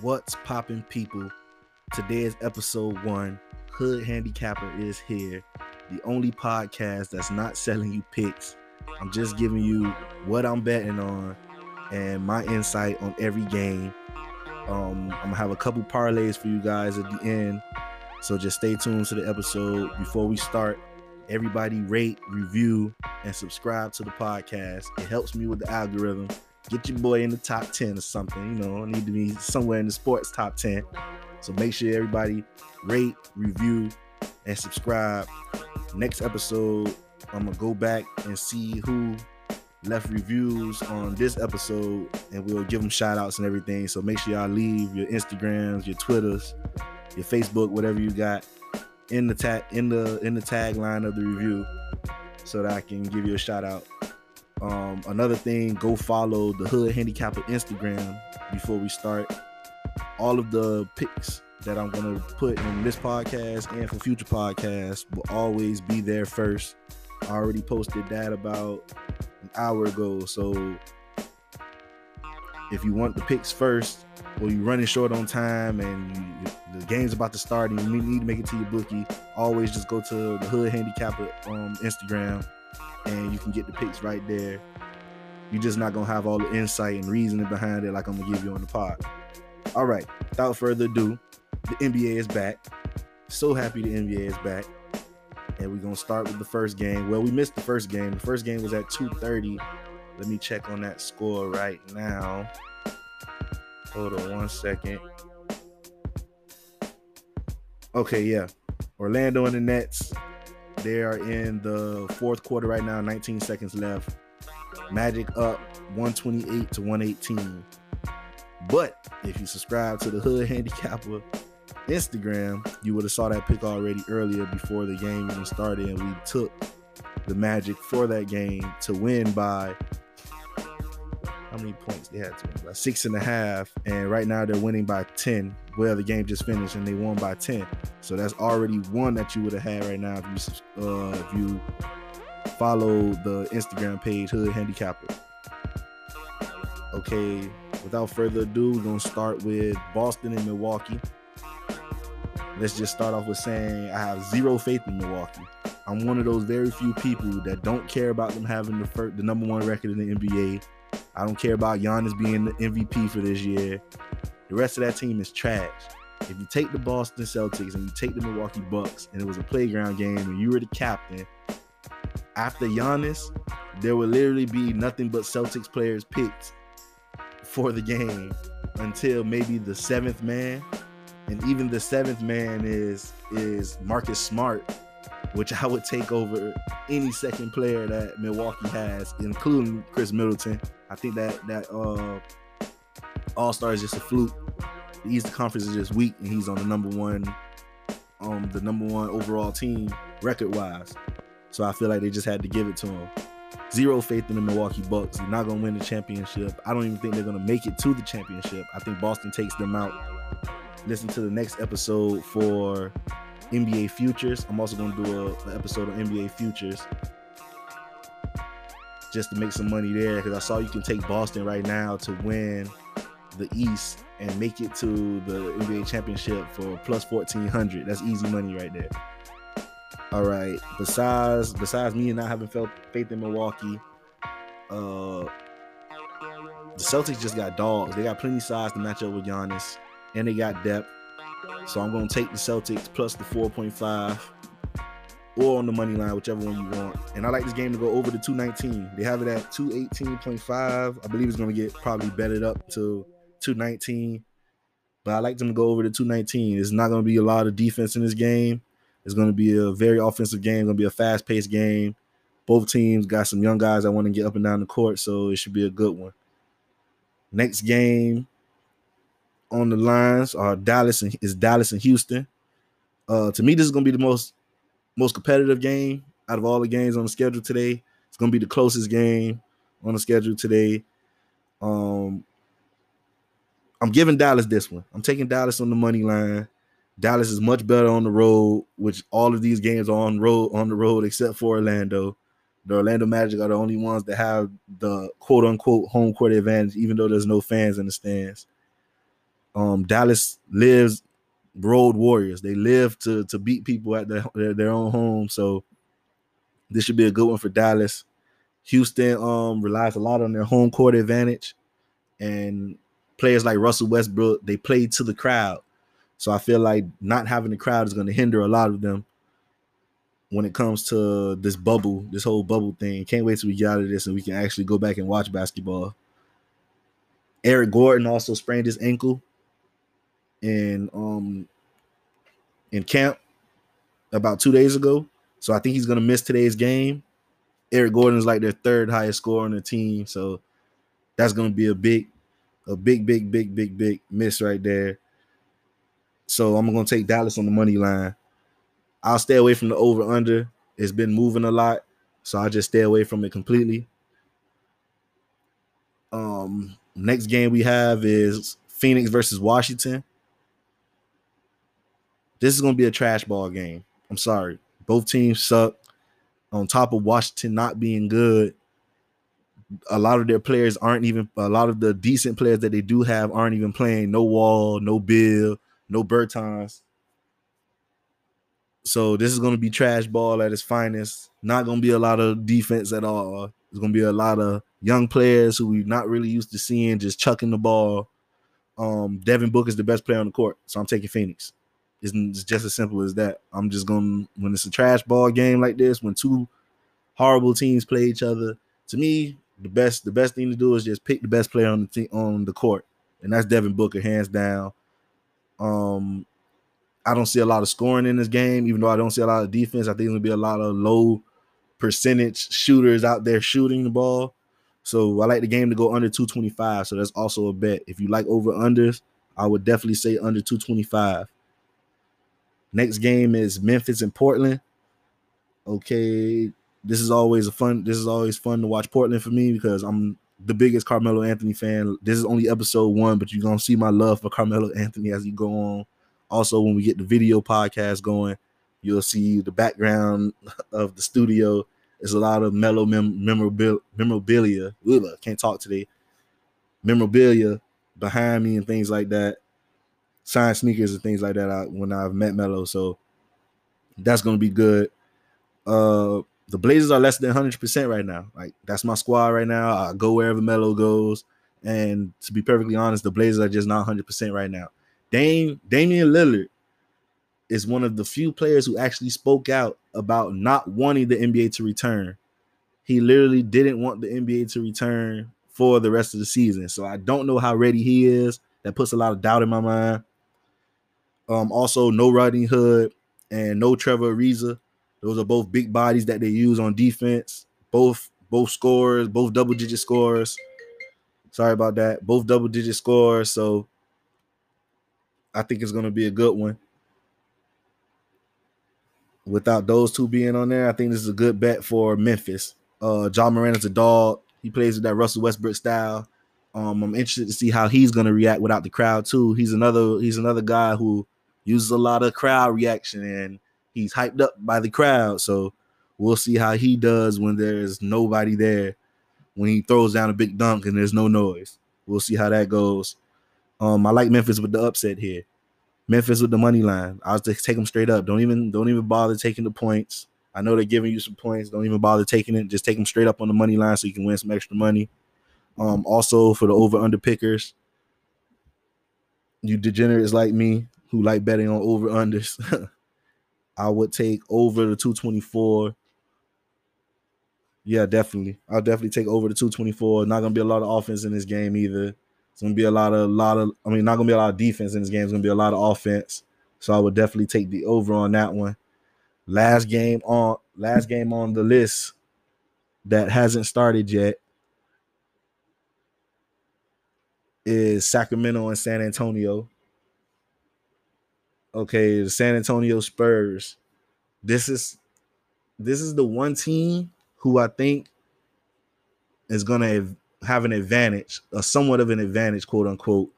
What's popping, people? Today is episode one. Hood Handicapper is here. The only podcast that's not selling you picks. I'm just giving you what I'm betting on and my insight on every game. Um, I'm gonna have a couple parlays for you guys at the end. So just stay tuned to the episode. Before we start, everybody rate, review, and subscribe to the podcast. It helps me with the algorithm. Get your boy in the top 10 or something. You know, I need to be somewhere in the sports top 10. So make sure everybody rate, review, and subscribe. Next episode, I'm gonna go back and see who left reviews on this episode and we'll give them shout outs and everything. So make sure y'all leave your Instagrams, your Twitters, your Facebook, whatever you got in the tag in the in the tagline of the review so that I can give you a shout out. Um, another thing, go follow the Hood Handicapper Instagram before we start. All of the picks that I'm gonna put in this podcast and for future podcasts will always be there first. I already posted that about an hour ago. So if you want the picks first, or you're running short on time and you, the game's about to start and you need to make it to your bookie, always just go to the Hood Handicapper um, Instagram and you can get the picks right there. You're just not gonna have all the insight and reasoning behind it like I'm gonna give you on the pod. All right, without further ado, the NBA is back. So happy the NBA is back. And we're gonna start with the first game. Well, we missed the first game. The first game was at 2:30. Let me check on that score right now. Hold on one second. Okay, yeah. Orlando and the Nets. They are in the fourth quarter right now, 19 seconds left. Magic up 128 to 118. But if you subscribe to the Hood Handicapper Instagram, you would have saw that pick already earlier before the game even started, and we took the Magic for that game to win by how many points they had to win by six and a half, and right now they're winning by ten. Well, the game just finished and they won by ten, so that's already one that you would have had right now if you uh, if you follow the Instagram page Hood Handicapper. Okay, without further ado, we're gonna start with Boston and Milwaukee. Let's just start off with saying I have zero faith in Milwaukee. I'm one of those very few people that don't care about them having the first, the number one record in the NBA. I don't care about Giannis being the MVP for this year. The rest of that team is trash. If you take the Boston Celtics and you take the Milwaukee Bucks and it was a playground game and you were the captain, after Giannis, there would literally be nothing but Celtics players picked for the game until maybe the seventh man. And even the seventh man is is Marcus Smart, which I would take over any second player that Milwaukee has, including Khris Middleton. I think that that uh, All Star is just a fluke. The Eastern Conference is just weak, and he's on the number one, um, the number one overall team record wise. So I feel like they just had to give it to him. Zero faith in the Milwaukee Bucks. They're not gonna win the championship. I don't even think they're gonna make it to the championship. I think Boston takes them out. Listen to the next episode for NBA futures. I'm also gonna do a, an episode on NBA futures just to make some money there because I saw you can take Boston right now to win the East and make it to the NBA championship for plus 1400. That's easy money right there. All right. Besides besides me and not having felt faith in Milwaukee, uh the Celtics just got dogs. They got plenty size to match up with Giannis, and they got depth. So I'm gonna take the Celtics plus the 4.5 or on the money line, whichever one you want. And I like this game to go over the 219. They have it at 218.5. I believe it's going to get probably betted up to 219. But I like them to go over the 219. It's not going to be a lot of defense in this game. It's going to be a very offensive game. Going to be a fast paced game. Both teams got some young guys that want to get up and down the court, so it should be a good one. Next game on the lines are Dallas and is Dallas and Houston. Uh, to me, this is going to be the most most competitive game out of all the games on the schedule today. It's going to be the closest game on the schedule today. Um, I'm giving Dallas this one. I'm taking Dallas on the money line. Dallas is much better on the road, which all of these games are on road on the road except for Orlando. The Orlando Magic are the only ones that have the quote unquote home court advantage, even though there's no fans in the stands. Um, Dallas lives road warriors. They live to to beat people at their, their, their own home. So this should be a good one for Dallas. Houston um relies a lot on their home court advantage, and players like Russell Westbrook they play to the crowd. So I feel like not having the crowd is going to hinder a lot of them when it comes to this bubble, this whole bubble thing. Can't wait till we get out of this and we can actually go back and watch basketball. Eric Gordon also sprained his ankle in um in camp about two days ago. So I think he's gonna miss today's game. Eric Gordon is like their third highest scorer on the team. So that's gonna be a big, a big, big, big, big, big miss right there. So I'm gonna take Dallas on the money line. I'll stay away from the over under. It's been moving a lot, so I just stay away from it completely. Um, next game we have is Phoenix versus Washington. This is gonna be a trash ball game. I'm sorry. Both teams suck. On top of Washington not being good, a lot of their players aren't even a lot of the decent players that they do have aren't even playing. No Wall, no Beal, no Bertans. So this is going to be trash ball at its finest. Not going to be a lot of defense at all. It's going to be a lot of young players who we're not really used to seeing just chucking the ball. Um, Devin Book is the best player on the court, so I'm taking Phoenix. It's, it's just as simple as that. I'm just to when it's a trash ball game like this, when two horrible teams play each other. To me, the best the best thing to do is just pick the best player on the team on the court, and that's Devin Booker, hands down. Um, I don't see a lot of scoring in this game, even though I don't see a lot of defense. I think there's gonna be a lot of low percentage shooters out there shooting the ball. So I like the game to go under 225. So that's also a bet. If you like over unders, I would definitely say under 225. Next game is Memphis and Portland. Okay, this is always a fun. This is always fun to watch Portland for me because I'm the biggest Carmelo Anthony fan. This is only episode one, but you're gonna see my love for Carmelo Anthony as you go on. Also, when we get the video podcast going, you'll see the background of the studio. There's a lot of Melo mem- memorabilia. memorabilia. Ugh, can't talk today. Memorabilia behind me and things like that. Signed sneakers and things like that when I've met Melo. So that's gonna be good. Uh the Blazers are less than 100% right now. Like that's my squad right now. I go wherever Melo goes. And to be perfectly honest, the Blazers are just not 100% right now. Dame Damian Lillard is one of the few players who actually spoke out about not wanting the NBA to return. He literally didn't want the NBA to return for the rest of the season. So I don't know how ready he is. That puts a lot of doubt in my mind. Um, also, no Rodney Hood and no Trevor Ariza. Those are both big bodies that they use on defense. Both both scores, both double digit scores. Sorry about that. Both double digit scores. So I think it's going to be a good one. Without those two being on there, I think this is a good bet for Memphis. Uh, Ja Morant is a dog. He plays with that Russell Westbrook style. Um, I'm interested to see how he's going to react without the crowd too. He's another he's another guy who uses a lot of crowd reaction and he's hyped up by the crowd. So we'll see how he does when there's nobody there. When he throws down a big dunk and there's no noise, we'll see how that goes. Um, I like Memphis with the upset here. Memphis with the money line. I'll just take them straight up. Don't even don't even bother taking the points. I know they're giving you some points. Don't even bother taking it. Just take them straight up on the money line so you can win some extra money. Um, also for the over under pickers, you degenerates like me who like betting on over unders. I would take over the 224. Yeah, definitely. I'll definitely take over the 224. Not gonna be a lot of offense in this game either. It's gonna be a lot of a lot of I mean not gonna be a lot of defense in this game. It's gonna be a lot of offense. So I would definitely take the over on that one. Last game on last game on the list that hasn't started yet is Sacramento and San Antonio. Okay, the San Antonio Spurs. This is this is the one team who I think is gonna have an advantage, a somewhat of an advantage, quote unquote,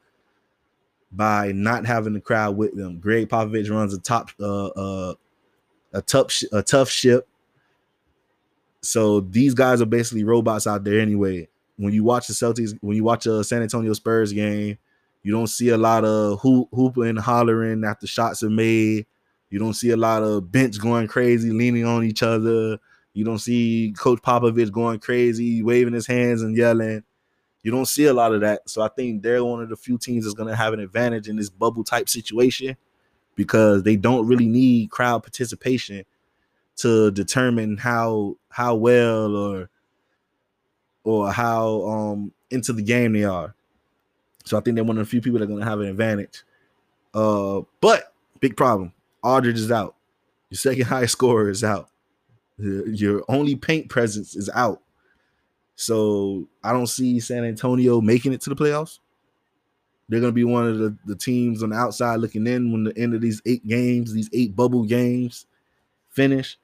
by not having the crowd with them. Gregg Popovich runs a top, uh, uh, a tough, sh- a tough ship. So these guys are basically robots out there anyway. When you watch the Celtics, when you watch a San Antonio Spurs game, You don't see a lot of hoop, hooping, hollering after shots are made. You don't see a lot of bench going crazy, leaning on each other. You don't see Coach Popovich going crazy, waving his hands and yelling. You don't see a lot of that. So I think they're one of the few teams that's going to have an advantage in this bubble type situation because they don't really need crowd participation to determine how how well or or how um into the game they are. So I think they're one of the few people that are going to have an advantage. Uh, but big problem. Aldridge is out. Your second highest scorer is out. Your only paint presence is out. So I don't see San Antonio making it to the playoffs. They're going to be one of the, the teams on the outside looking in when the end of these eight games, these eight bubble games finish.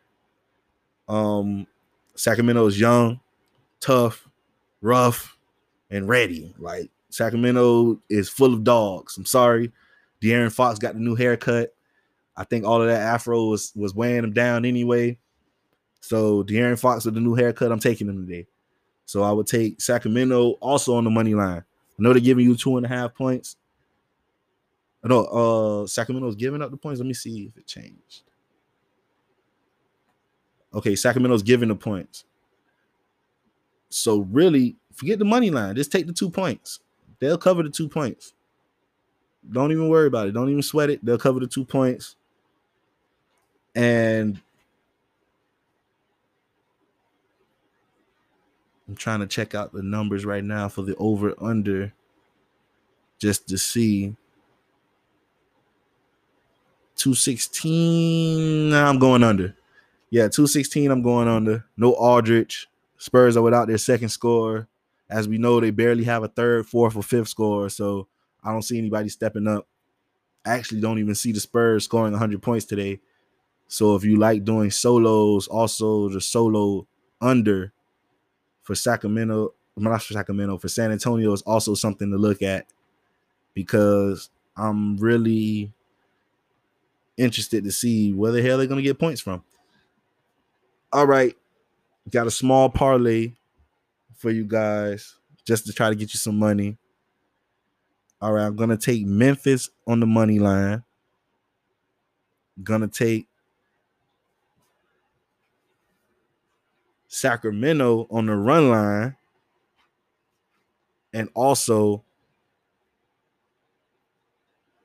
Um, Sacramento is young, tough, rough, and ready. Like Sacramento is full of dogs. I'm sorry. De'Aaron Fox got the new haircut. I think all of that afro was was weighing him down anyway. So De'Aaron Fox with the new haircut, I'm taking him today. So I would take Sacramento also on the money line. I know they're giving you two and a half points. No, uh Sacramento's giving up the points. Let me see if it changed. Okay, Sacramento's giving the points. So really, forget the money line. Just take the two points. They'll cover the two points. Don't even worry about it. Don't even sweat it. They'll cover the two points. And I'm trying to check out the numbers right now for the over under just to see. 216. Nah, I'm going under. Yeah, 216. I'm going under. No Aldridge. Spurs are without their second score. As we know, they barely have a third, fourth, or fifth score. So I don't see anybody stepping up. I actually don't even see the Spurs scoring 100 points today. So if you like doing solos, also the solo under for Sacramento, not for Sacramento, for San Antonio is also something to look at because I'm really interested to see where the hell they're going to get points from. All right. Got a small parlay for you guys just to try to get you some money. All right, I'm gonna take Memphis on the money line. Gonna take Sacramento on the run line. And also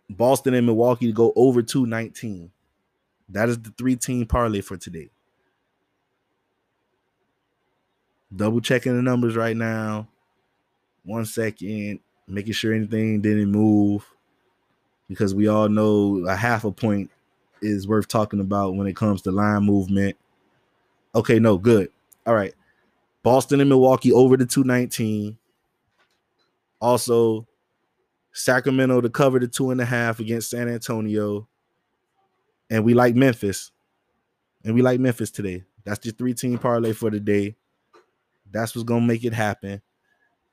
Boston and Milwaukee to go over 219. That is the three team parlay for today. Double checking the numbers right now. One second, making sure anything didn't move because we all know a half a point is worth talking about when it comes to line movement. Okay, no, good. All right. Boston and Milwaukee over the 219. Also, Sacramento to cover the two and a half against San Antonio. And we like Memphis. And we like Memphis today. That's the three team parlay for the day. That's what's gonna make it happen.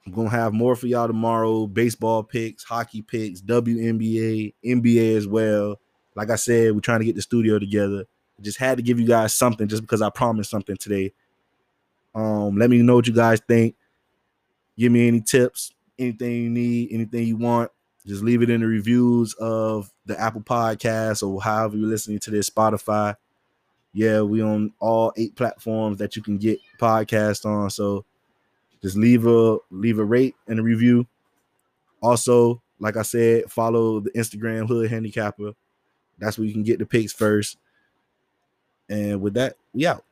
I'm gonna have more for y'all tomorrow. Baseball picks, hockey picks, WNBA, NBA as well. Like I said, we're trying to get the studio together. I just had to give you guys something just because I promised something today. Um, let me know what you guys think. Give me any tips, anything you need, anything you want. Just leave it in the reviews of the Apple Podcast or however you're listening to this, Spotify. Yeah, we on all eight platforms that you can get podcast on. So just leave a leave a rate and a review. Also, like I said, follow the Instagram Hood Handicapper. That's where you can get the picks first. And with that, we out.